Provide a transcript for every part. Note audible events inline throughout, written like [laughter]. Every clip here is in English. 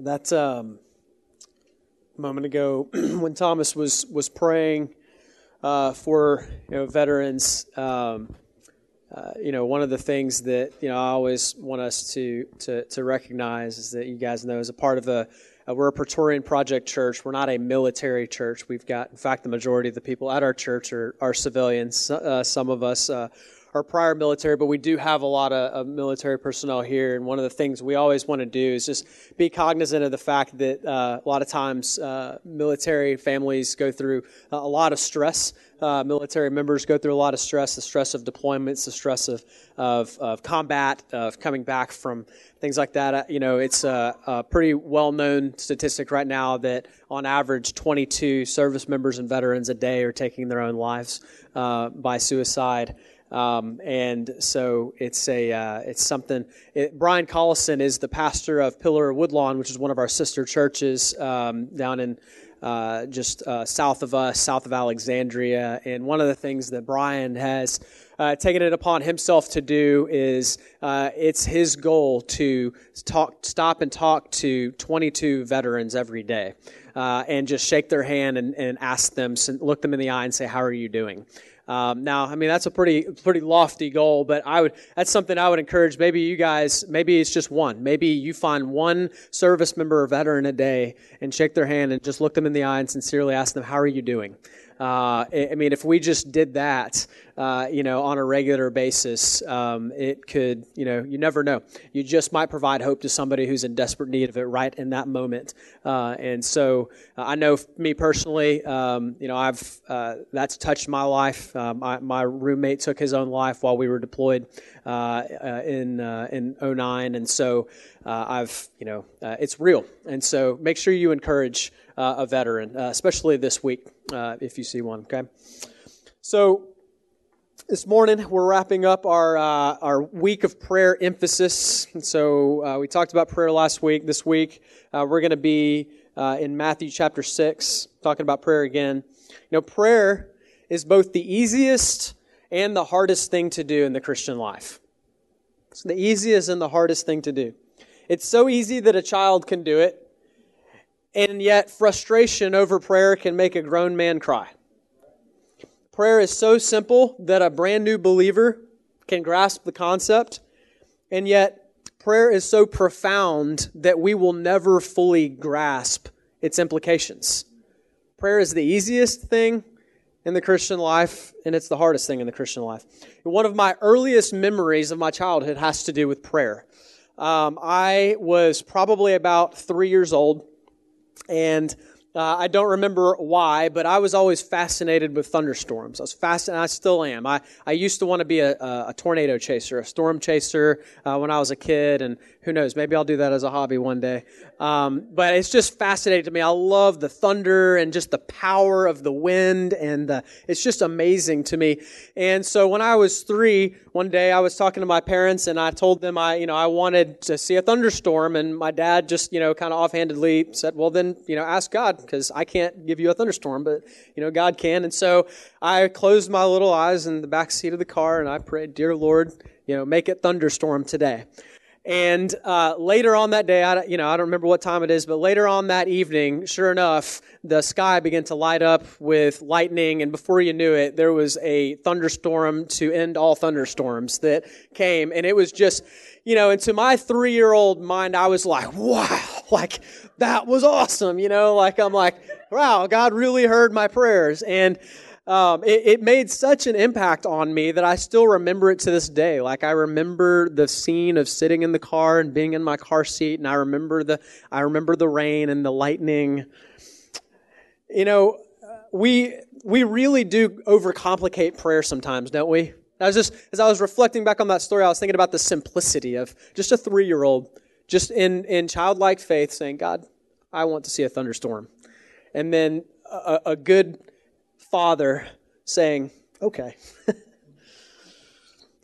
That um, moment ago, [clears throat] when Thomas was was praying uh, for you know veterans, um, uh, you know one of the things that you know I always want us to to to recognize is that you guys know as a part of a uh, we're a Praetorian Project church. We're not a military church. We've got, in fact, the majority of the people at our church are, are civilians. Uh, some of us uh, our prior military, but we do have a lot of, of, military personnel here. And one of the things we always want to do is just be cognizant of the fact that uh, a lot of times uh, military families go through a lot of stress. Uh, military members go through a lot of stress the stress of deployments, the stress of, of, of combat, of coming back from things like that. Uh, you know, it's a, a pretty well known statistic right now that on average, 22 service members and veterans a day are taking their own lives uh, by suicide. Um, and so it's a uh, it's something. It, Brian Collison is the pastor of Pillar Woodlawn, which is one of our sister churches um, down in uh, just uh, south of us, south of Alexandria. And one of the things that Brian has uh, taken it upon himself to do is uh, it's his goal to talk, stop and talk to 22 veterans every day. Uh, and just shake their hand and, and ask them, look them in the eye and say, How are you doing? Um, now, I mean, that's a pretty pretty lofty goal, but I would that's something I would encourage. Maybe you guys, maybe it's just one. Maybe you find one service member or veteran a day and shake their hand and just look them in the eye and sincerely ask them, "How are you doing?" Uh, I mean, if we just did that, uh, you know, on a regular basis, um, it could, you know, you never know. You just might provide hope to somebody who's in desperate need of it right in that moment. Uh, and so, uh, I know me personally, um, you know, I've uh, that's touched my life. Uh, my, my, roommate took his own life while we were deployed in in 09. and so I've, you know, it's real. And so, make sure you encourage uh, a veteran, uh, especially this week uh, if you see one. Okay, so this morning we're wrapping up our uh, our week of prayer emphasis. so uh, we talked about prayer last week. This week we're going to be in Matthew chapter six, talking about prayer again. You know, prayer is both the easiest and the hardest thing to do in the Christian life. It's the easiest and the hardest thing to do. It's so easy that a child can do it and yet frustration over prayer can make a grown man cry. Prayer is so simple that a brand new believer can grasp the concept, and yet prayer is so profound that we will never fully grasp its implications. Prayer is the easiest thing in the Christian life, and it's the hardest thing in the Christian life. One of my earliest memories of my childhood has to do with prayer. Um, I was probably about three years old and uh, I don't remember why, but I was always fascinated with thunderstorms. I was fascinated, I still am. I, I used to want to be a, a, tornado chaser, a storm chaser uh, when I was a kid, and who knows, maybe I'll do that as a hobby one day. Um, but it's just fascinating to me. I love the thunder and just the power of the wind, and the, it's just amazing to me. And so when I was three, one day I was talking to my parents, and I told them I, you know, I wanted to see a thunderstorm, and my dad just, you know, kind of offhandedly said, "Well, then, you know, ask God, because I can't give you a thunderstorm, but you know, God can." And so I closed my little eyes in the back seat of the car, and I prayed, "Dear Lord, you know, make it thunderstorm today." And uh, later on that day, I, you know, I don't remember what time it is, but later on that evening, sure enough, the sky began to light up with lightning, and before you knew it, there was a thunderstorm to end all thunderstorms that came, and it was just, you know, and to my three-year-old mind, I was like, wow, [laughs] like that was awesome, you know, like I'm like, wow, God really heard my prayers, and um, it, it, made such an impact on me that I still remember it to this day. Like I remember the scene of sitting in the car and being in my car seat, and I remember the I remember the rain and the lightning. You know, we we really do overcomplicate prayer sometimes, don't we? I was just as I was reflecting back on that story, I was thinking about the simplicity of just a three year old, just in in childlike faith, saying, "God, I want to see a thunderstorm," and then a, a good father saying, okay. [laughs] you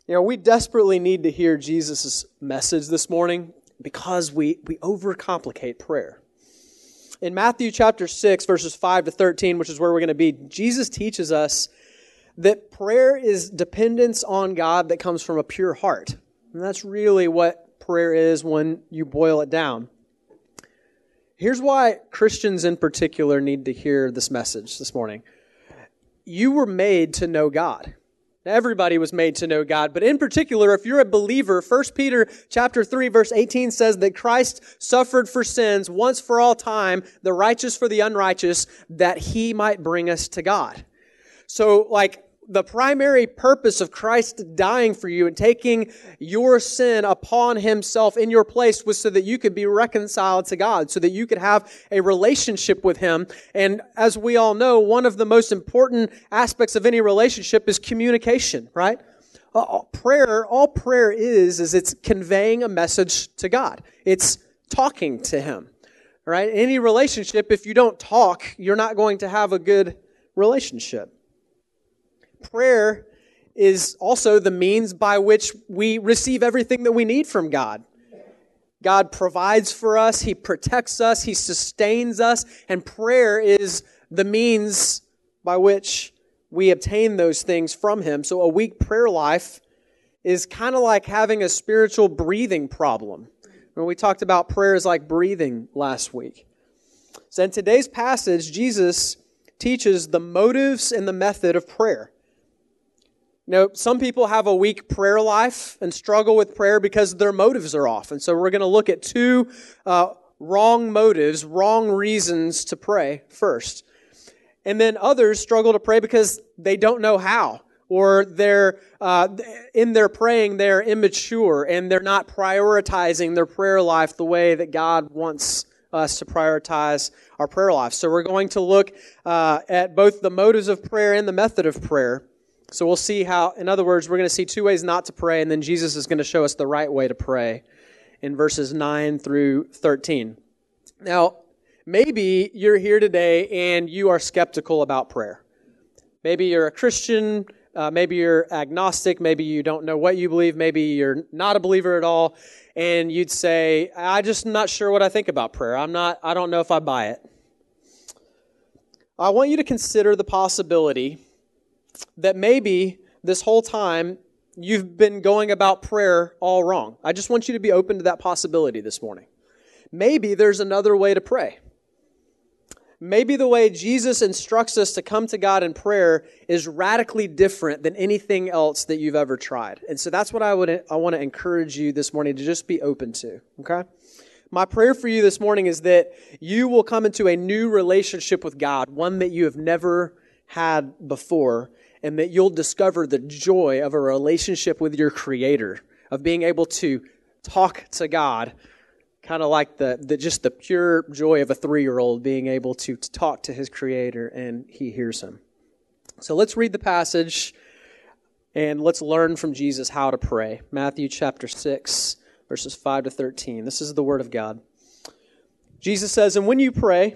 know, we desperately need to hear Jesus' message this morning because we, we overcomplicate prayer. In Matthew chapter 6, verses 5 to 13, which is where we're going to be, Jesus teaches us that prayer is dependence on God that comes from a pure heart. And that's really what prayer is when you boil it down. Here's why Christians in particular need to hear this message this morning. You were made to know God. Everybody was made to know God, but in particular, if you're a believer, 1 Peter chapter 3 verse 18 says that Christ suffered for sins once for all time, the righteous for the unrighteous, that he might bring us to God. So like the primary purpose of Christ dying for you and taking your sin upon himself in your place was so that you could be reconciled to God, so that you could have a relationship with him. And as we all know, one of the most important aspects of any relationship is communication, right? Uh, prayer, all prayer is, is it's conveying a message to God. It's talking to him, right? Any relationship, if you don't talk, you're not going to have a good relationship. Prayer is also the means by which we receive everything that we need from God. God provides for us, He protects us, He sustains us, and prayer is the means by which we obtain those things from Him. So a weak prayer life is kind of like having a spiritual breathing problem. When we talked about prayers like breathing last week. So in today's passage, Jesus teaches the motives and the method of prayer. You know, some people have a weak prayer life and struggle with prayer because their motives are off. And so we're going to look at two uh, wrong motives, wrong reasons to pray first. And then others struggle to pray because they don't know how or they're uh, in their praying they're immature and they're not prioritizing their prayer life the way that god wants us to prioritize our prayer life so we're going to look uh, at both the motives of prayer and the method of prayer so we'll see how, in other words, we're going to see two ways not to pray, and then Jesus is going to show us the right way to pray in verses 9 through 13. Now, maybe you're here today and you are skeptical about prayer. Maybe you're a Christian, uh, maybe you're agnostic, maybe you don't know what you believe, maybe you're not a believer at all, and you'd say, "I just not sure what I think about prayer. I'm not. I don't know if I buy it." I want you to consider the possibility that maybe this whole time you've been going about prayer all wrong. I just want you to be open to that possibility this morning. Maybe there's another way to pray. Maybe the way Jesus instructs us to come to God in prayer is radically different than anything else that you've ever tried. And so that's what I would I want to encourage you this morning to just be open to, okay? My prayer for you this morning is that you will come into a new relationship with God, one that you have never had before, and that you'll discover the joy of a relationship with your Creator, of being able to talk to God, kind of like the, the just the pure joy of a three year old being able to, to talk to his Creator and he hears him. So let's read the passage and let's learn from Jesus how to pray. Matthew chapter 6, verses 5 to 13. This is the Word of God. Jesus says, And when you pray,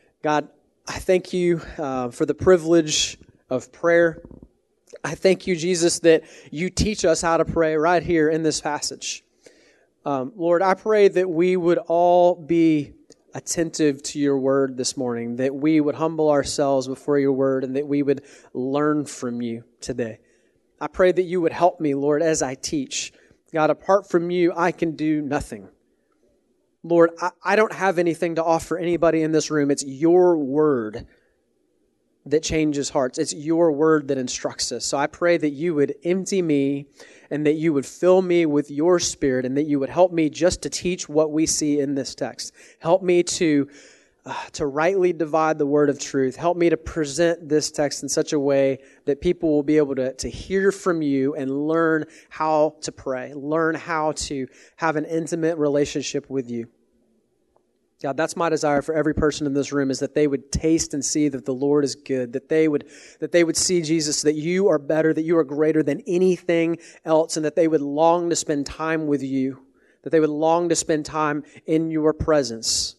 God, I thank you uh, for the privilege of prayer. I thank you, Jesus, that you teach us how to pray right here in this passage. Um, Lord, I pray that we would all be attentive to your word this morning, that we would humble ourselves before your word, and that we would learn from you today. I pray that you would help me, Lord, as I teach. God, apart from you, I can do nothing. Lord, I, I don't have anything to offer anybody in this room. It's your word that changes hearts. It's your word that instructs us. So I pray that you would empty me and that you would fill me with your spirit and that you would help me just to teach what we see in this text. Help me to Uh, to rightly divide the word of truth. Help me to present this text in such a way that people will be able to, to hear from you and learn how to pray, learn how to have an intimate relationship with you. God, that's my desire for every person in this room is that they would taste and see that the Lord is good, that they would, that they would see Jesus, that you are better, that you are greater than anything else, and that they would long to spend time with you, that they would long to spend time in your presence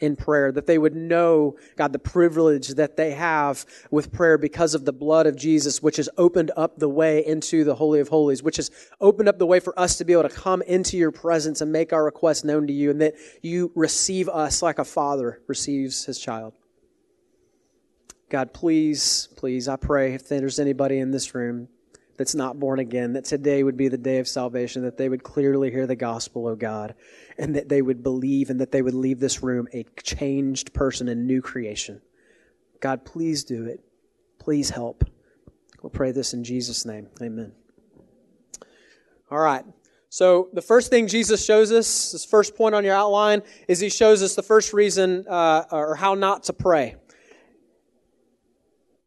in prayer, that they would know, God, the privilege that they have with prayer because of the blood of Jesus, which has opened up the way into the Holy of Holies, which has opened up the way for us to be able to come into your presence and make our requests known to you, and that you receive us like a father receives his child. God, please, please, I pray if there's anybody in this room that's not born again, that today would be the day of salvation, that they would clearly hear the gospel, O oh God, and that they would believe and that they would leave this room a changed person, a new creation. God, please do it. Please help. We'll pray this in Jesus' name. Amen. All right. So, the first thing Jesus shows us, this first point on your outline, is he shows us the first reason uh, or how not to pray.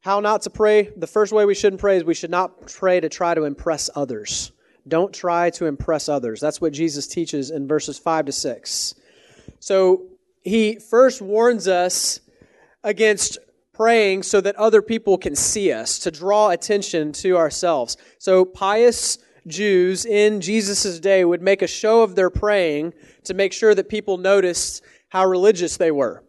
How not to pray? The first way we shouldn't pray is we should not pray to try to impress others. Don't try to impress others. That's what Jesus teaches in verses 5 to 6. So he first warns us against praying so that other people can see us, to draw attention to ourselves. So pious Jews in Jesus' day would make a show of their praying to make sure that people noticed how religious they were.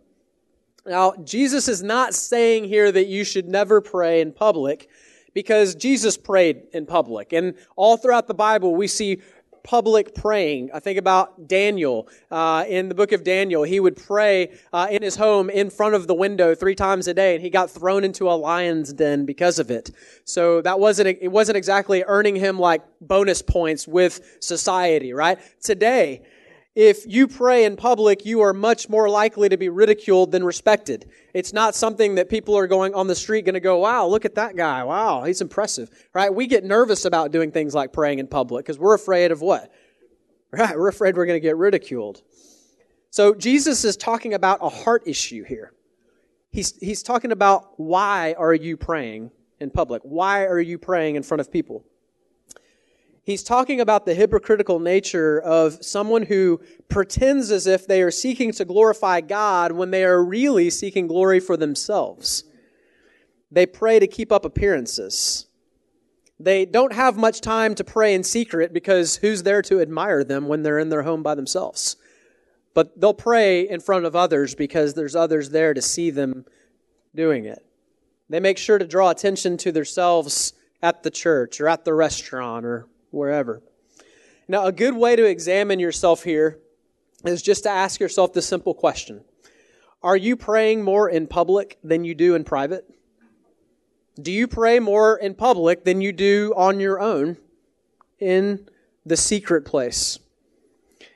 Now, Jesus is not saying here that you should never pray in public because Jesus prayed in public. And all throughout the Bible, we see public praying. I think about Daniel uh, in the book of Daniel. He would pray uh, in his home in front of the window three times a day, and he got thrown into a lion's den because of it. So that wasn't it wasn't exactly earning him like bonus points with society, right? Today, if you pray in public, you are much more likely to be ridiculed than respected. It's not something that people are going on the street going to go, wow, look at that guy. Wow, he's impressive. Right? We get nervous about doing things like praying in public because we're afraid of what? [laughs] Right? We're afraid we're going to get ridiculed. So Jesus is talking about a heart issue here. He's, he's talking about why are you praying in public? Why are you praying in front of people? He's talking about the hypocritical nature of someone who pretends as if they are seeking to glorify God when they are really seeking glory for themselves. They pray to keep up appearances. They don't have much time to pray in secret because who's there to admire them when they're in their home by themselves? But they'll pray in front of others because there's others there to see them doing it. They make sure to draw attention to themselves at the church or at the restaurant or wherever. Now, a good way to examine yourself here is just to ask yourself the simple question Are you praying more in public than you do in private? Do you pray more in public than you do on your own in the secret place?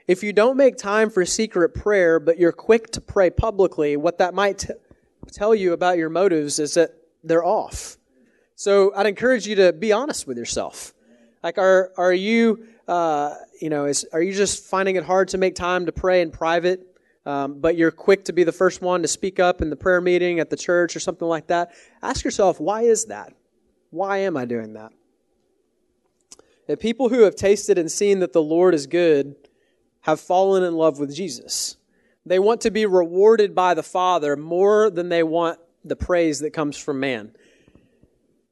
If you don't make time for secret prayer, but you're quick to pray publicly, what that might t- tell you about your motives is that they're off. So I'd encourage you to be honest with yourself. Like, are, are you, uh, you know, is, are you just finding it hard to make time to pray in private, um, but you're quick to be the first one to speak up in the prayer meeting at the church or something like that? Ask yourself, why is that? Why am I doing that? That people who have tasted and seen that the Lord is good have fallen in love with Jesus. They want to be rewarded by the Father more than they want the praise that comes from man.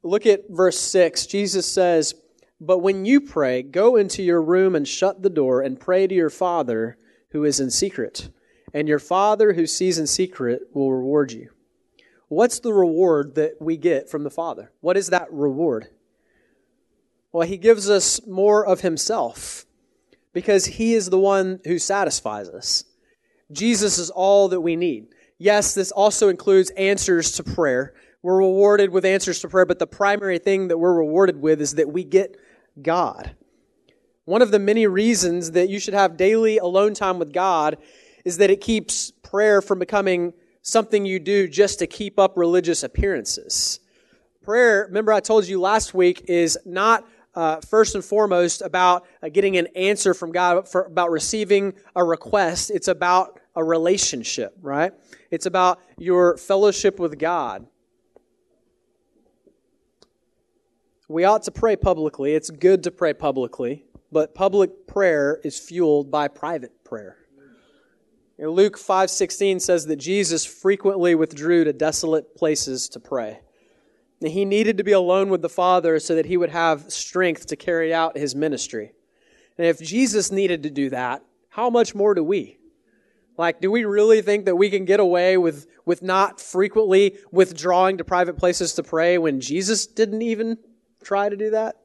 Look at verse 6. Jesus says, but when you pray, go into your room and shut the door and pray to your Father who is in secret. And your Father who sees in secret will reward you. What's the reward that we get from the Father? What is that reward? Well, He gives us more of Himself because He is the one who satisfies us. Jesus is all that we need. Yes, this also includes answers to prayer. We're rewarded with answers to prayer, but the primary thing that we're rewarded with is that we get God. One of the many reasons that you should have daily alone time with God is that it keeps prayer from becoming something you do just to keep up religious appearances. Prayer, remember I told you last week, is not uh, first and foremost about uh, getting an answer from God, for, about receiving a request. It's about a relationship, right? It's about your fellowship with God. We ought to pray publicly. It's good to pray publicly, but public prayer is fueled by private prayer. Luke 5:16 says that Jesus frequently withdrew to desolate places to pray. He needed to be alone with the Father so that he would have strength to carry out his ministry. And if Jesus needed to do that, how much more do we? Like, do we really think that we can get away with, with not frequently withdrawing to private places to pray when Jesus didn't even try to do that?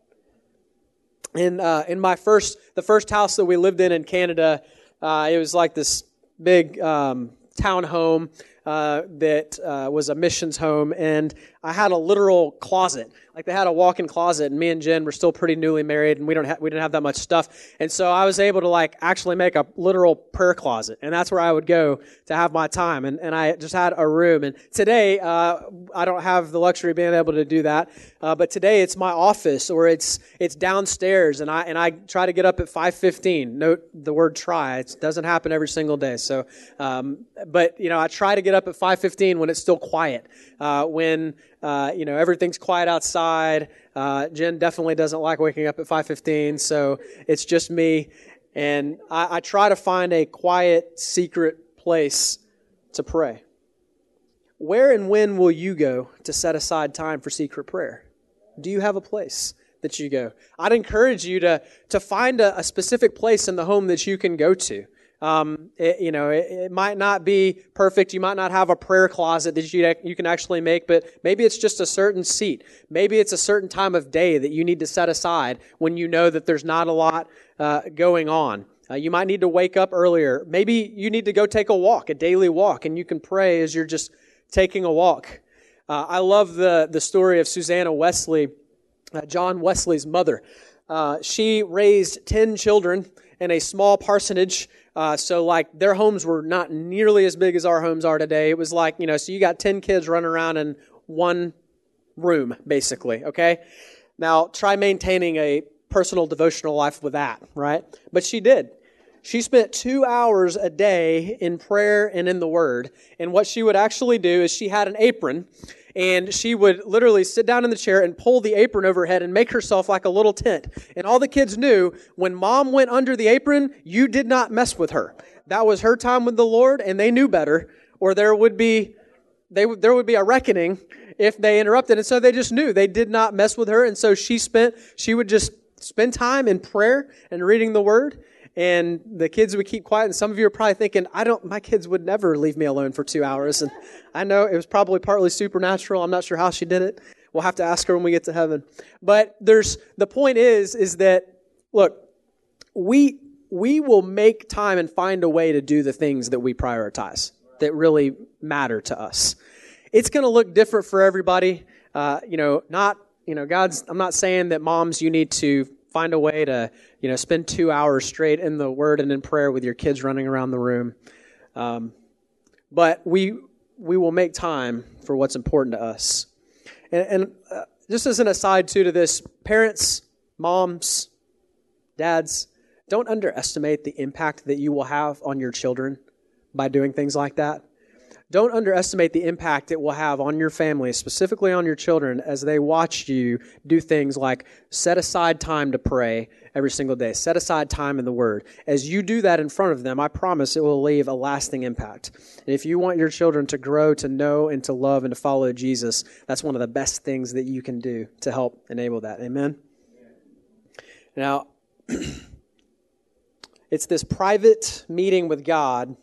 In, uh, in my first, the first house that we lived in in Canada, uh, it was like this big um, town home uh, that uh, was a missions home, and I had a literal closet. Like they had a walk-in closet, and me and Jen were still pretty newly married, and we don't ha- we didn't have that much stuff, and so I was able to like actually make a literal prayer closet, and that's where I would go to have my time, and, and I just had a room. And today, uh, I don't have the luxury of being able to do that, uh, but today it's my office or it's it's downstairs, and I and I try to get up at 5:15. Note the word try; it doesn't happen every single day. So, um, but you know, I try to get up at 5:15 when it's still quiet, uh, when uh, you know, everything's quiet outside. Uh, Jen definitely doesn't like waking up at 5:15, so it's just me. And I, I try to find a quiet, secret place to pray. Where and when will you go to set aside time for secret prayer? Do you have a place that you go? I'd encourage you to, to find a, a specific place in the home that you can go to. Um, it, you know, it, it, might not be perfect. You might not have a prayer closet that you, you can actually make, but maybe it's just a certain seat. Maybe it's a certain time of day that you need to set aside when you know that there's not a lot uh, going on. Uh, you might need to wake up earlier. Maybe you need to go take a walk, a daily walk, and you can pray as you're just taking a walk. Uh, I love the, the story of Susanna Wesley, uh, John Wesley's mother. Uh, she raised 10 children in a small parsonage uh, so, like, their homes were not nearly as big as our homes are today. It was like, you know, so you got 10 kids running around in one room, basically, okay? Now, try maintaining a personal devotional life with that, right? But she did. She spent two hours a day in prayer and in the Word. And what she would actually do is she had an apron and she would literally sit down in the chair and pull the apron over her head and make herself like a little tent. And all the kids knew when mom went under the apron, you did not mess with her. That was her time with the Lord, and they knew better, or there would be they there would be a reckoning if they interrupted. And so they just knew they did not mess with her. And so she spent she would just spend time in prayer and reading the word and the kids would keep quiet. And some of you are probably thinking, I don't, my kids would never leave me alone for two hours. And I know it was probably partly supernatural. I'm not sure how she did it. We'll have to ask her when we get to heaven. But there's, the point is, is that, look, we, we will make time and find a way to do the things that we prioritize that really matter to us. It's going to look different for everybody. Uh, you know, not, you know, God's, I'm not saying that moms, you need to find a way to you know spend two hours straight in the word and in prayer with your kids running around the room. Um, but we we will make time for what's important to us. And, and uh, just as an aside too to this parents moms dads don't underestimate the impact that you will have on your children by doing things like that don't underestimate the impact it will have on your family, specifically on your children, as they watch you do things like set aside time to pray every single day, set aside time in the Word. As you do that in front of them, I promise it will leave a lasting impact. And if you want your children to grow, to know, and to love, and to follow Jesus, that's one of the best things that you can do to help enable that. Amen? Now, [clears throat] it's this private meeting with God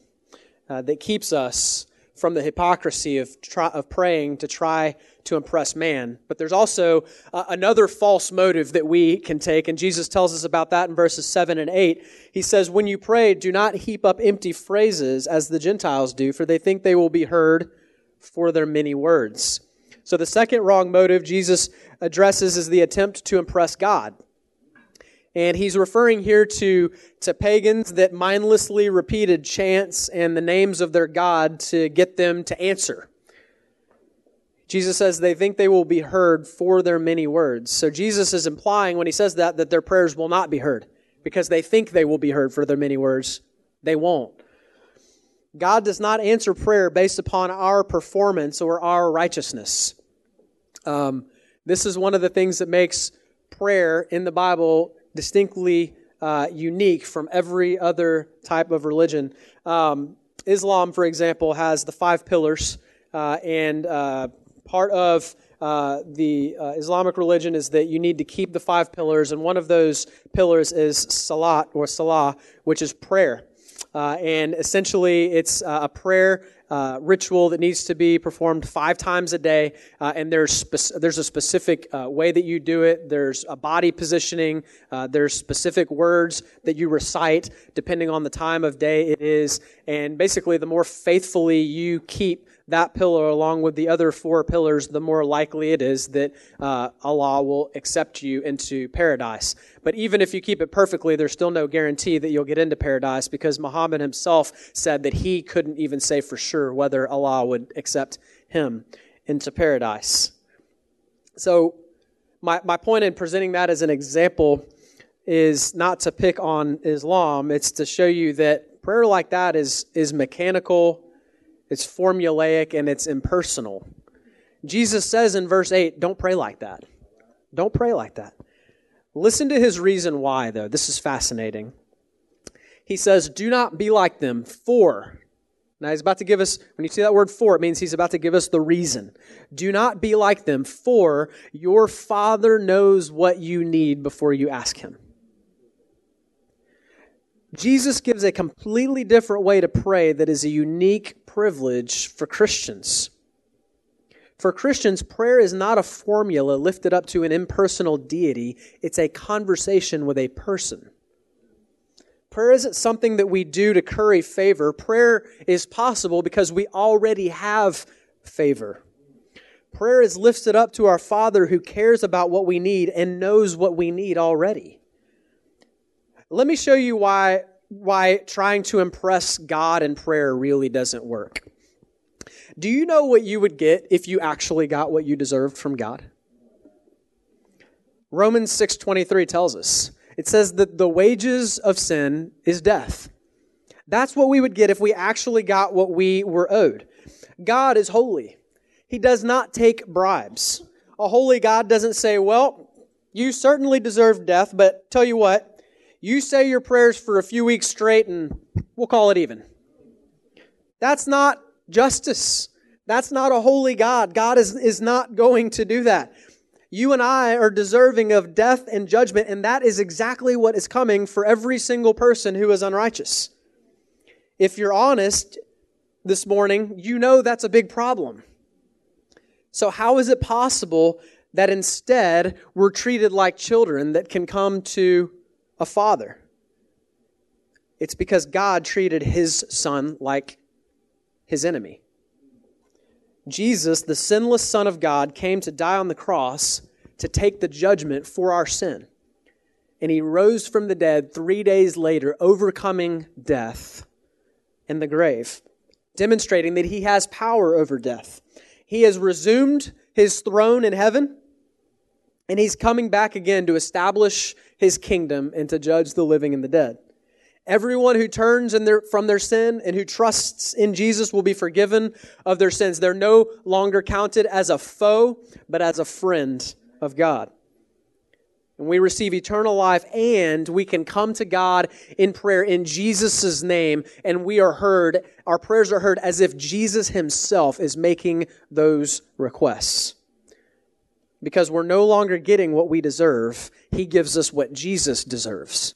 uh, that keeps us from the hypocrisy of, try, of praying to try to impress man. But there's also uh, another false motive that we can take, and Jesus tells us about that in verses 7 and 8. He says, When you pray, do not heap up empty phrases as the Gentiles do, for they think they will be heard for their many words. So the second wrong motive Jesus addresses is the attempt to impress God. And he's referring here to, to pagans that mindlessly repeated chants and the names of their God to get them to answer. Jesus says they think they will be heard for their many words. So Jesus is implying when he says that, that their prayers will not be heard because they think they will be heard for their many words. They won't. God does not answer prayer based upon our performance or our righteousness. Um, this is one of the things that makes prayer in the Bible distinctly uh, unique from every other type of religion. Um, Islam, for example, has the five pillars, uh, and uh, part of uh, the uh, Islamic religion is that you need to keep the five pillars, and one of those pillars is salat or salah, which is prayer. Uh, and essentially, it's a prayer uh, ritual that needs to be performed five times a day. Uh, and there's spe- there's a specific uh, way that you do it. There's a body positioning. Uh, there's specific words that you recite depending on the time of day it is. And basically, the more faithfully you keep that pillar along with the other four pillars, the more likely it is that uh, Allah will accept you into paradise. But even if you keep it perfectly, there's still no guarantee that you'll get into paradise because Muhammad himself said that he couldn't even say for sure whether Allah would accept him into paradise. So, my, my point in presenting that as an example is not to pick on Islam, it's to show you that prayer like that is, is mechanical it's formulaic and it's impersonal. Jesus says in verse 8, don't pray like that. Don't pray like that. Listen to his reason why, though. This is fascinating. He says, Do not be like them, for. Now he's about to give us, when you see that word for, it means he's about to give us the reason. Do not be like them, for your Father knows what you need before you ask him. Jesus gives a completely different way to pray that is a unique privilege for Christians. For Christians, prayer is not a formula lifted up to an impersonal deity, it's a conversation with a person. Prayer isn't something that we do to curry favor. Prayer is possible because we already have favor. Prayer is lifted up to our Father who cares about what we need and knows what we need already. Let me show you why why trying to impress God in prayer really doesn't work. Do you know what you would get if you actually got what you deserved from God? Romans 6:23 tells us. It says that the wages of sin is death. That's what we would get if we actually got what we were owed. God is holy. He does not take bribes. A holy God doesn't say, "Well, you certainly deserve death, but tell you what, you say your prayers for a few weeks straight and we'll call it even. That's not justice. That's not a holy God. God is, is not going to do that. You and I are deserving of death and judgment, and that is exactly what is coming for every single person who is unrighteous. If you're honest this morning, you know that's a big problem. So, how is it possible that instead we're treated like children that can come to a father. It's because God treated his son like his enemy. Jesus, the sinless Son of God, came to die on the cross to take the judgment for our sin. And he rose from the dead three days later, overcoming death and the grave, demonstrating that he has power over death. He has resumed his throne in heaven, and he's coming back again to establish his kingdom and to judge the living and the dead. Everyone who turns their, from their sin and who trusts in Jesus will be forgiven of their sins. They're no longer counted as a foe, but as a friend of God. And we receive eternal life, and we can come to God in prayer in Jesus' name, and we are heard, our prayers are heard as if Jesus himself is making those requests because we're no longer getting what we deserve. He gives us what Jesus deserves.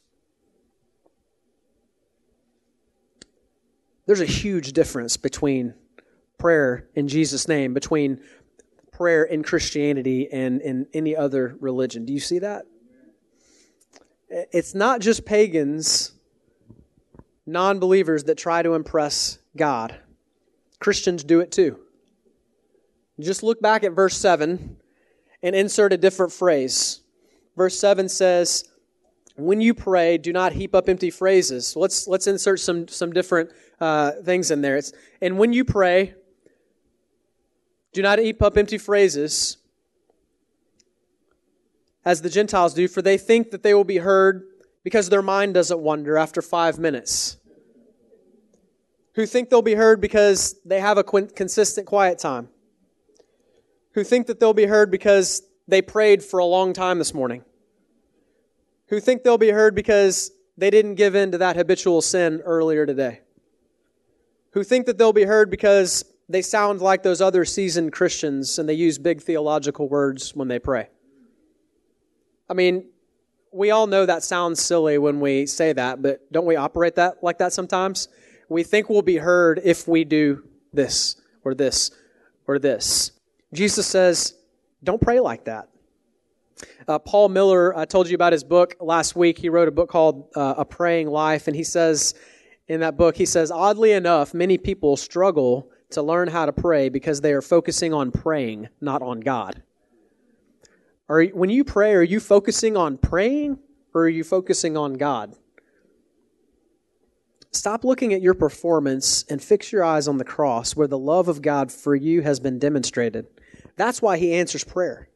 There's a huge difference between prayer in Jesus' name, between prayer in Christianity and in any other religion. Do you see that? It's not just pagans, non believers that try to impress God. Christians do it too. Just look back at verse 7 and insert a different phrase. Verse 7 says, when you pray, do not heap up empty phrases. Let's, let's insert some, some different uh, things in there. It's, and when you pray, do not heap up empty phrases as the Gentiles do, for they think that they will be heard because their mind doesn't wander after five minutes. who think they'll be heard because they have a consistent quiet time, who think that they'll be heard because they prayed for a long time this morning, who think they'll be heard because they didn't give in to that habitual sin earlier today, who think that they'll be heard because they sound like those other seasoned Christians and they use big theological words when they pray. I mean, we all know that sounds silly when we say that, but don't we operate that like that sometimes? We think we'll be heard if we do this or this or this. Jesus says, don't pray like that. Uh, Paul Miller, I told you about his book last week. He wrote a book called uh, A Praying Life, and he says in that book, he says, oddly enough, many people struggle to learn how to pray because they are focusing on praying, not on God. Are, when you pray, are you focusing on praying or are you focusing on God? Stop looking at your performance and fix your eyes on the cross where the love of God for you has been demonstrated. That's why He answers prayer.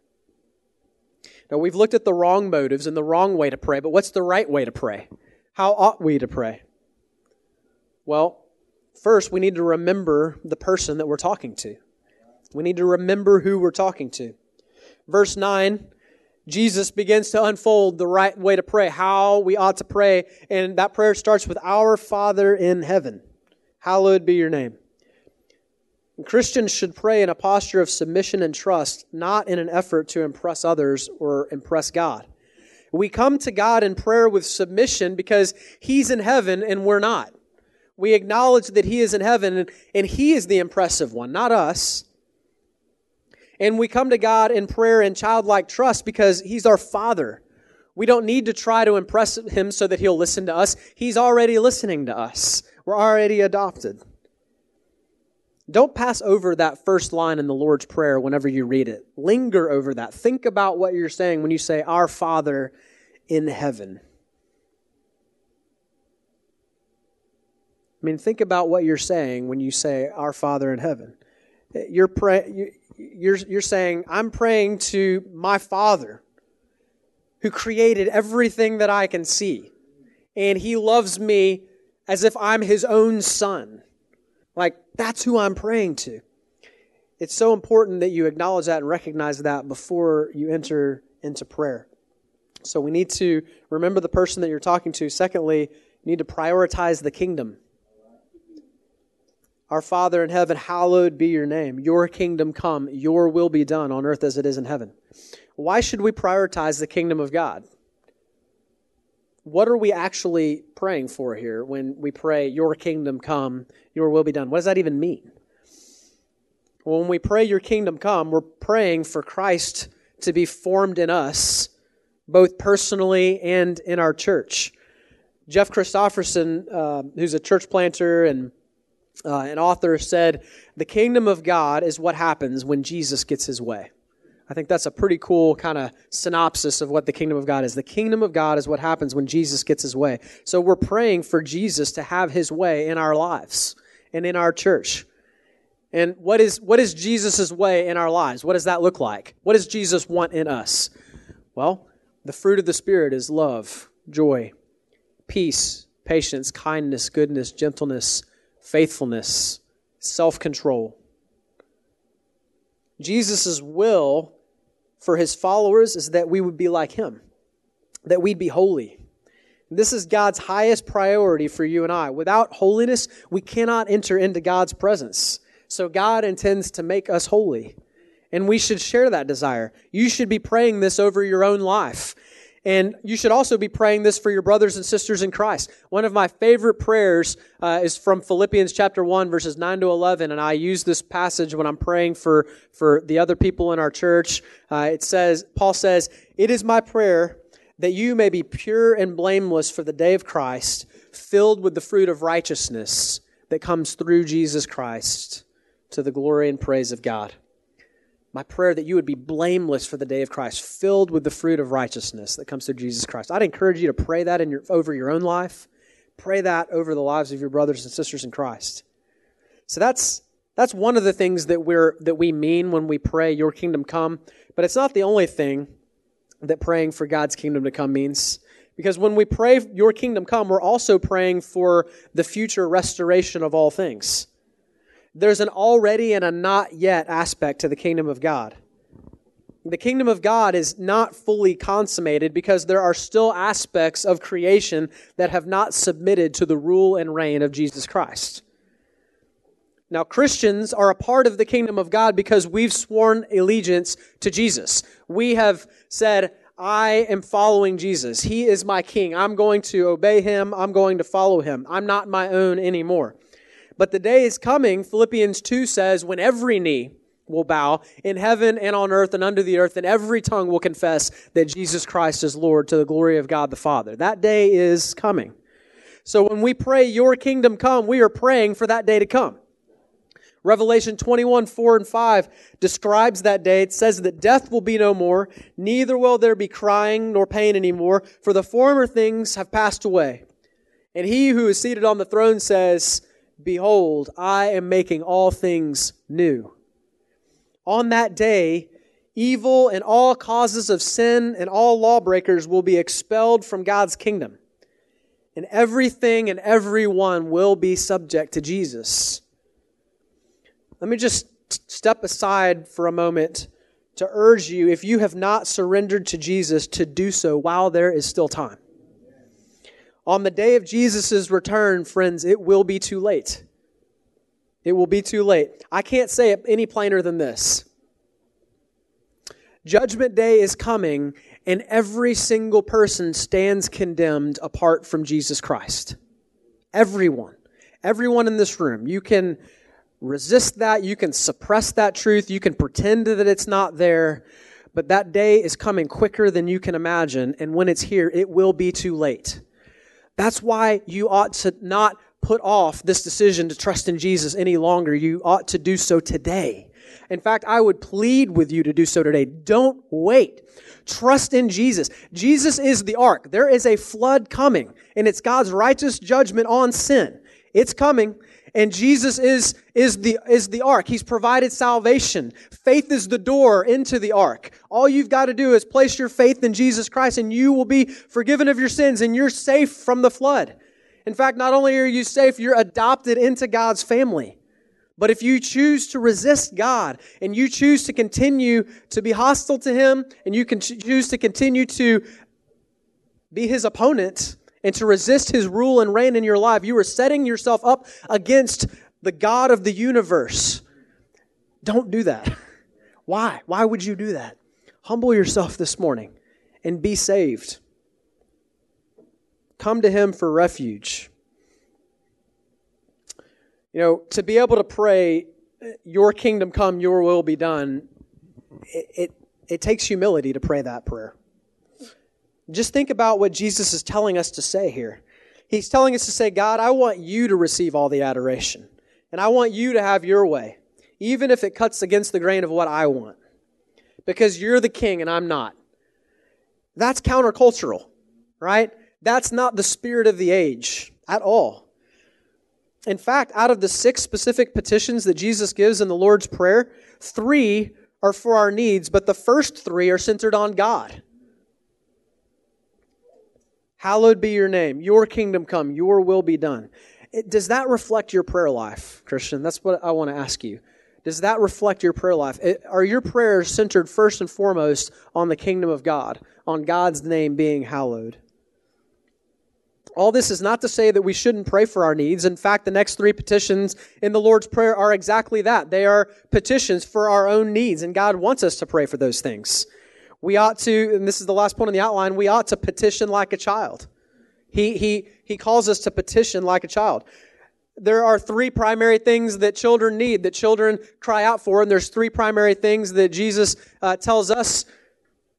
Now, we've looked at the wrong motives and the wrong way to pray, but what's the right way to pray? How ought we to pray? Well, first, we need to remember the person that we're talking to. We need to remember who we're talking to verse 9, Jesus begins to unfold the right way to pray, how we ought to pray. And that prayer starts with Our Father in heaven. Hallowed be your name. And Christians should pray in a posture of submission and trust, not in an effort to impress others or impress God. We come to God in prayer with submission because He's in heaven and we're not. We acknowledge that He is in heaven and He is the impressive one, not us. And we come to God in prayer and childlike trust because He's our Father. We don't need to try to impress Him so that He'll listen to us. He's already listening to us. We're already adopted. Don't pass over that first line in the Lord's Prayer whenever you read it. Linger over that. Think about what you're saying when you say, Our Father in heaven. I mean, think about what you're saying when you say, Our Father in heaven. You're, pray, you're, you're saying, I'm praying to my Father who created everything that I can see. And he loves me as if I'm his own son. Like, that's who I'm praying to. It's so important that you acknowledge that and recognize that before you enter into prayer. So we need to remember the person that you're talking to. Secondly, you need to prioritize the kingdom. Our Father in heaven, hallowed be your name. Your kingdom come, your will be done on earth as it is in heaven. Why should we prioritize the kingdom of God? What are we actually praying for here when we pray, Your kingdom come, your will be done? What does that even mean? Well, when we pray, Your kingdom come, we're praying for Christ to be formed in us, both personally and in our church. Jeff Christopherson, uh, who's a church planter and uh, an author said, The kingdom of God is what happens when Jesus gets his way. I think that's a pretty cool kind of synopsis of what the kingdom of God is. The kingdom of God is what happens when Jesus gets his way. So we're praying for Jesus to have his way in our lives and in our church. And what is what is Jesus' way in our lives? What does that look like? What does Jesus want in us? Well, the fruit of the Spirit is love, joy, peace, patience, kindness, goodness, gentleness, faithfulness, self control. Jesus' will for his followers is that we would be like him, that we'd be holy. This is God's highest priority for you and I. Without holiness, we cannot enter into God's presence. So God intends to make us holy. And we should share that desire. You should be praying this over your own life. And you should also be praying this for your brothers and sisters in Christ. One of my favorite prayers uh, is from Philippians chapter 1, verses 9 to 11. And I use this passage when I'm praying for, for the other people in our church. Uh, it says, Paul says, It is my prayer that you may be pure and blameless for the day of Christ, filled with the fruit of righteousness that comes through Jesus Christ to the glory and praise of God my prayer that you would be blameless for the day of Christ, filled with the fruit of righteousness that comes through Jesus Christ. I'd encourage you to pray that in your, over your own life. Pray that over the lives of your brothers and sisters in Christ. So that's that's one of the things that we're that we mean when we pray your kingdom come, but it's not the only thing that praying for God's kingdom to come means. Because when we pray, Your kingdom come, we're also praying for the future restoration of all things. There's an already and a not yet aspect to the kingdom of God. The kingdom of God is not fully consummated because there are still aspects of creation that have not submitted to the rule and reign of Jesus Christ. Now, Christians are a part of the kingdom of God because we've sworn allegiance to Jesus. We have said, I am following Jesus. He is my king. I'm going to obey him. I'm going to follow him. I'm not my own anymore. But the day is coming, Philippians 2 says, when every knee will bow in heaven and on earth and under the earth, and every tongue will confess that Jesus Christ is Lord to the glory of God the Father. That day is coming. So when we pray, Your kingdom come, we are praying for that day to come. Revelation 21, 4 and 5 describes that day. It says that death will be no more, neither will there be crying nor pain anymore, for the former things have passed away. And he who is seated on the throne says, Behold, I am making all things new. On that day, evil and all causes of sin and all lawbreakers will be expelled from God's kingdom. And everything and everyone will be subject to Jesus. Let me just step aside for a moment to urge you, if you have not surrendered to Jesus, to do so while there is still time. On the day of Jesus' return, friends, it will be too late. It will be too late. I can't say it any plainer than this. Judgment day is coming, and every single person stands condemned apart from Jesus Christ. Everyone. Everyone in this room. You can resist that. You can suppress that truth. You can pretend that it's not there. But that day is coming quicker than you can imagine. And when it's here, it will be too late. That's why you ought to not put off this decision to trust in Jesus any longer. You ought to do so today. In fact, I would plead with you to do so today. Don't wait. Trust in Jesus. Jesus is the ark. There is a flood coming, and it's God's righteous judgment on sin. It's coming. And Jesus is, is, the, is the ark. He's provided salvation. Faith is the door into the ark. All you've got to do is place your faith in Jesus Christ and you will be forgiven of your sins and you're safe from the flood. In fact, not only are you safe, you're adopted into God's family. But if you choose to resist God and you choose to continue to be hostile to Him and you can choose to continue to be His opponent, and to resist his rule and reign in your life, you are setting yourself up against the God of the universe. Don't do that. [laughs] Why? Why would you do that? Humble yourself this morning and be saved. Come to him for refuge. You know, to be able to pray, Your kingdom come, Your will be done, it, it, it takes humility to pray that prayer. Just think about what Jesus is telling us to say here. He's telling us to say, God, I want you to receive all the adoration, and I want you to have your way, even if it cuts against the grain of what I want, because you're the king and I'm not. That's countercultural, right? That's not the spirit of the age at all. In fact, out of the six specific petitions that Jesus gives in the Lord's Prayer, three are for our needs, but the first three are centered on God. Hallowed be your name. Your kingdom come. Your will be done. It, does that reflect your prayer life, Christian? That's what I want to ask you. Does that reflect your prayer life? It, are your prayers centered first and foremost on the kingdom of God, on God's name being hallowed? All this is not to say that we shouldn't pray for our needs. In fact, the next three petitions in the Lord's Prayer are exactly that. They are petitions for our own needs, and God wants us to pray for those things. We ought to, and this is the last point in the outline, we ought to petition like a child. He, he, he calls us to petition like a child. There are three primary things that children need, that children cry out for, and there's three primary things that Jesus uh, tells us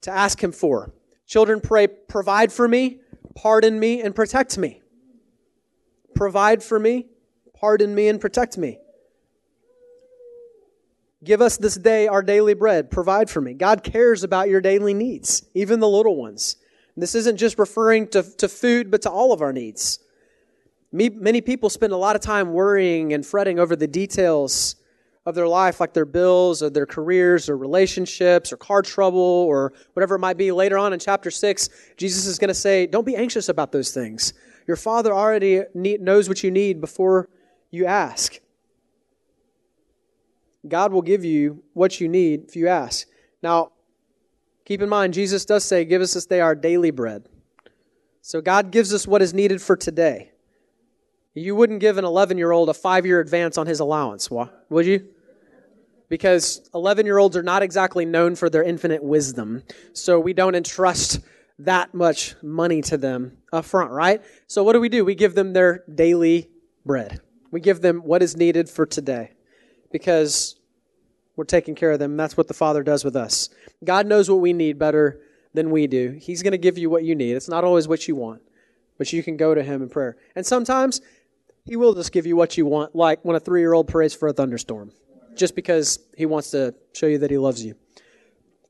to ask Him for. Children pray, provide for me, pardon me, and protect me. Provide for me, pardon me, and protect me. Give us this day our daily bread. Provide for me. God cares about your daily needs, even the little ones. This isn't just referring to, to food, but to all of our needs. Me, many people spend a lot of time worrying and fretting over the details of their life, like their bills or their careers or relationships or car trouble or whatever it might be, later on in chapter 6, Jesus is going to say, Don't be anxious about those things. Your Father already knows what you need before you ask. God will give you what you need if you ask. Now, keep in mind, Jesus does say, Give us this day our daily bread. So God gives us what is needed for today. You wouldn't give an 11 year old a five year advance on his allowance, would you? Because 11 year olds are not exactly known for their infinite wisdom. So we don't entrust that much money to them up front, right? So what do we do? We give them their daily bread. We give them what is needed for today because we're taking care of them. That's what the Father does with us. God knows what we need better than we do. He's going to give you what you need. It's not always what you want, but you can go to Him in prayer. And sometimes He will just give you what you want, like when a three year old prays for a thunderstorm, just because He wants to show you that He loves you.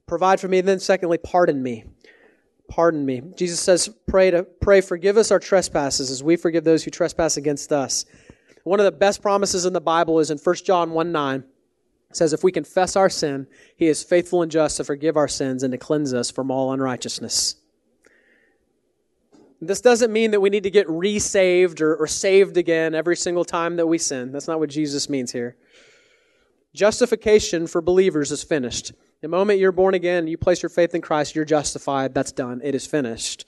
Provide for me, and then secondly, pardon me. Pardon me. Jesus says, pray to pray, forgive us our trespasses as we forgive those who trespass against us. One of the best promises in the Bible is in 1 John 1 9. It says, If we confess our sin, he is faithful and just to forgive our sins and to cleanse us from all unrighteousness. This doesn't mean that we need to get resaved or, or saved again every single time that we sin. That's not what Jesus means here. Justification for believers is finished. The moment you're born again, you place your faith in Christ, you're justified. That's done. It is finished.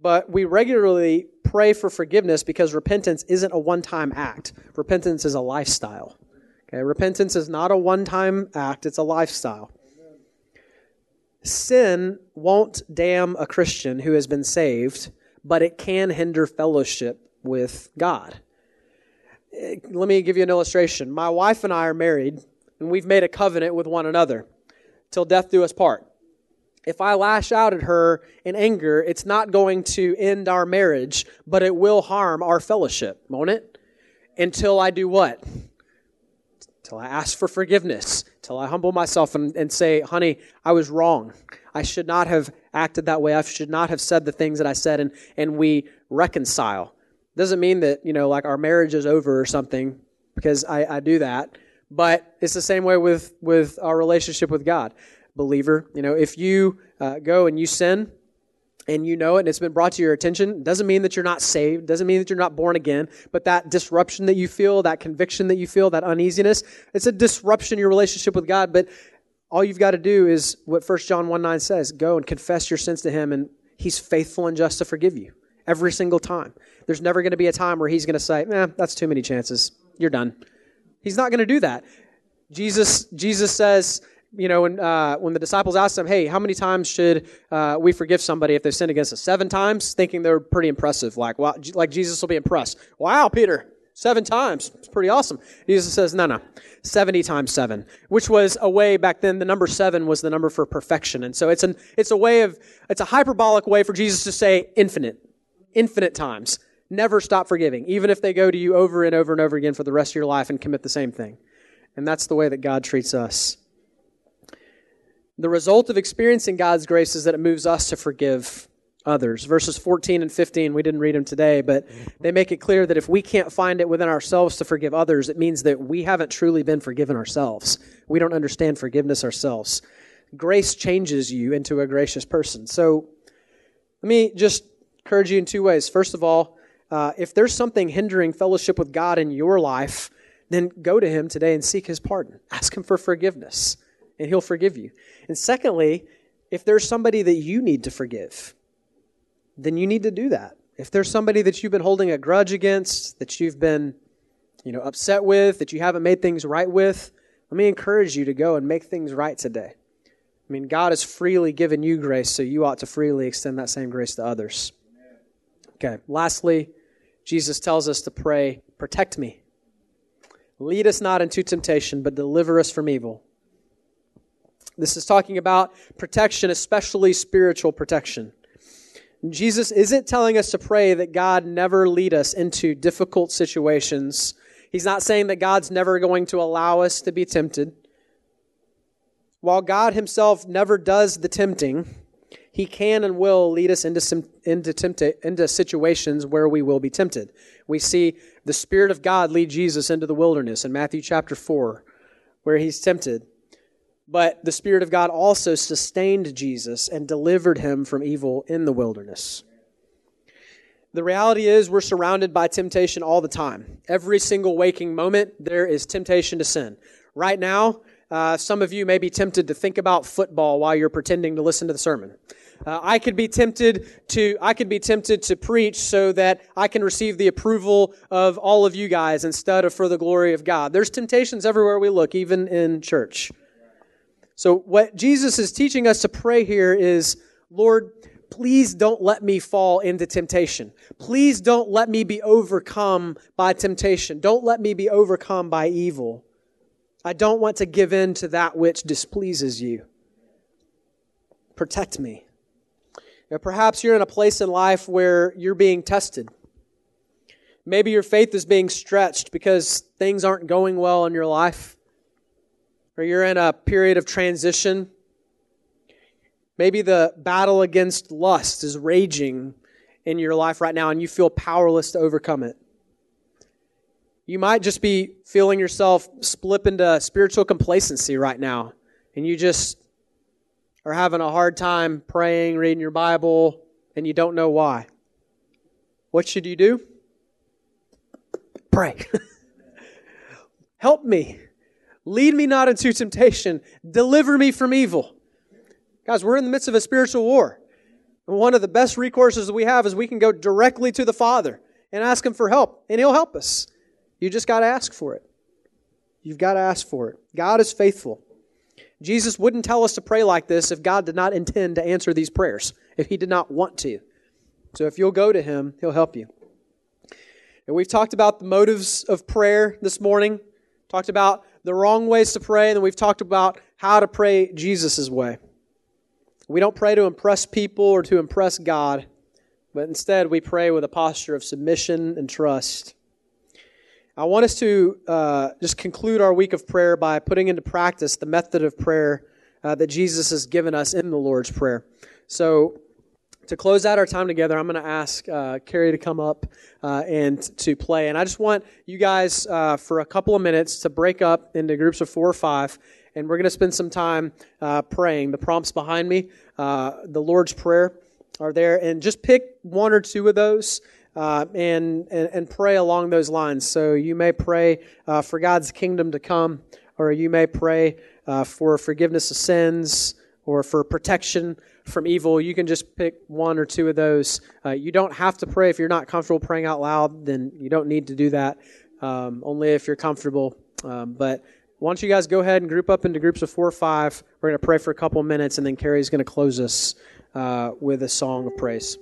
But we regularly pray for forgiveness because repentance isn't a one time act. Repentance is a lifestyle. Okay, repentance is not a one time act, it's a lifestyle. Sin won't damn a Christian who has been saved, but it can hinder fellowship with God. Let me give you an illustration. My wife and I are married, and we've made a covenant with one another till death do us part if I lash out at her in anger, it's not going to end our marriage, but it will harm our fellowship, won't it? Until I do what? Until I ask for forgiveness, till I humble myself and, and say, honey, I was wrong. I should not have acted that way. I should not have said the things that I said, and, and we reconcile. Doesn't mean that, you know, like our marriage is over or something, because I, I do that. But it's the same way with, with our relationship with God believer. You know, if you uh, go and you sin and you know it and it's been brought to your attention, doesn't mean that you're not saved, doesn't mean that you're not born again, but that disruption that you feel, that conviction that you feel, that uneasiness, it's a disruption in your relationship with God. But all you've got to do is what 1 John 1 9 says go and confess your sins to Him, and He's faithful and just to forgive you every single time. There's never going to be a time where He's going to say, eh, that's too many chances. You're done. He's not going to do that. Jesus, Jesus says, you know, when, uh, when the disciples asked him, hey, how many times should uh, we forgive somebody if they sin against us? Seven times, thinking they're pretty impressive. Like, wow, like Jesus will be impressed. Wow, Peter, seven times. It's pretty awesome. Jesus says, no, no, 70 times seven, which was a way back then, the number seven was the number for perfection. And so it's, an, it's a way of, it's a hyperbolic way for Jesus to say infinite, infinite times. Never stop forgiving, even if they go to you over and over and over again for the rest of your life and commit the same thing. And that's the way that God treats us. The result of experiencing God's grace is that it moves us to forgive others. Verses 14 and 15, we didn't read them today, but they make it clear that if we can't find it within ourselves to forgive others, it means that we haven't truly been forgiven ourselves. We don't understand forgiveness ourselves. Grace changes you into a gracious person. So let me just encourage you in two ways. First of all, uh, if there's something hindering fellowship with God in your life, then go to Him today and seek His pardon. Ask Him for forgiveness and he'll forgive you. And secondly, if there's somebody that you need to forgive, then you need to do that. If there's somebody that you've been holding a grudge against, that you've been, you know, upset with, that you haven't made things right with, let me encourage you to go and make things right today. I mean, God has freely given you grace, so you ought to freely extend that same grace to others. Okay, lastly, Jesus tells us to pray, protect me. Lead us not into temptation, but deliver us from evil. This is talking about protection, especially spiritual protection. Jesus isn't telling us to pray that God never lead us into difficult situations. He's not saying that God's never going to allow us to be tempted. While God himself never does the tempting, he can and will lead us into, into, tempta- into situations where we will be tempted. We see the Spirit of God lead Jesus into the wilderness in Matthew chapter 4 where he's tempted. But the Spirit of God also sustained Jesus and delivered him from evil in the wilderness. The reality is, we're surrounded by temptation all the time. Every single waking moment, there is temptation to sin. Right now, uh, some of you may be tempted to think about football while you're pretending to listen to the sermon. Uh, I could be tempted to I could be tempted to preach so that I can receive the approval of all of you guys instead of for the glory of God. There's temptations everywhere we look, even in church. So what Jesus is teaching us to pray here is, Lord, please don't let me fall into temptation. Please don't let me be overcome by temptation. Don't let me be overcome by evil. I don't want to give in to that which displeases you. Protect me. Now, perhaps you're in a place in life where you're being tested. Maybe your faith is being stretched because things aren't going well in your life, or you're in a period of transition Maybe the battle against lust is raging in your life right now and you feel powerless to overcome it. You might just be feeling yourself slip into spiritual complacency right now and you just are having a hard time praying, reading your Bible, and you don't know why. What should you do? Pray. [laughs] Help me. Lead me not into temptation. Deliver me from evil. Guys, we're in the midst of a spiritual war. And one of the best recourses that we have is we can go directly to the Father and ask Him for help, and He'll help us. You just got to ask for it. You've got to ask for it. God is faithful. Jesus wouldn't tell us to pray like this if God did not intend to answer these prayers, if He did not want to. So if you'll go to Him, He'll help you. And we've talked about the motives of prayer this morning, talked about the wrong ways to pray, and then we've talked about how to pray Jesus' way. We don't pray to impress people or to impress God, but instead we pray with a posture of submission and trust. I want us to uh, just conclude our week of prayer by putting into practice the method of prayer uh, that Jesus has given us in the Lord's Prayer. So, to close out our time together, I'm going to ask uh, Carrie to come up uh, and to play. And I just want you guys uh, for a couple of minutes to break up into groups of four or five and we're going to spend some time uh, praying. The prompts behind me, uh, the Lord's Prayer, are there, and just pick one or two of those. Uh, and, and, and pray along those lines. So you may pray for God's kingdom to come, or you may pray for forgiveness of sins, or for protection from evil. You can just pick one or two of those. Uh, you don't have to pray if you're not comfortable praying out loud. Then you don't need to do that. Um, only if you're comfortable. Um, but why don't you guys go ahead and group up into groups of four or five? We're going to pray for a couple minutes, and then Carrie's going to close us uh, with a song of praise.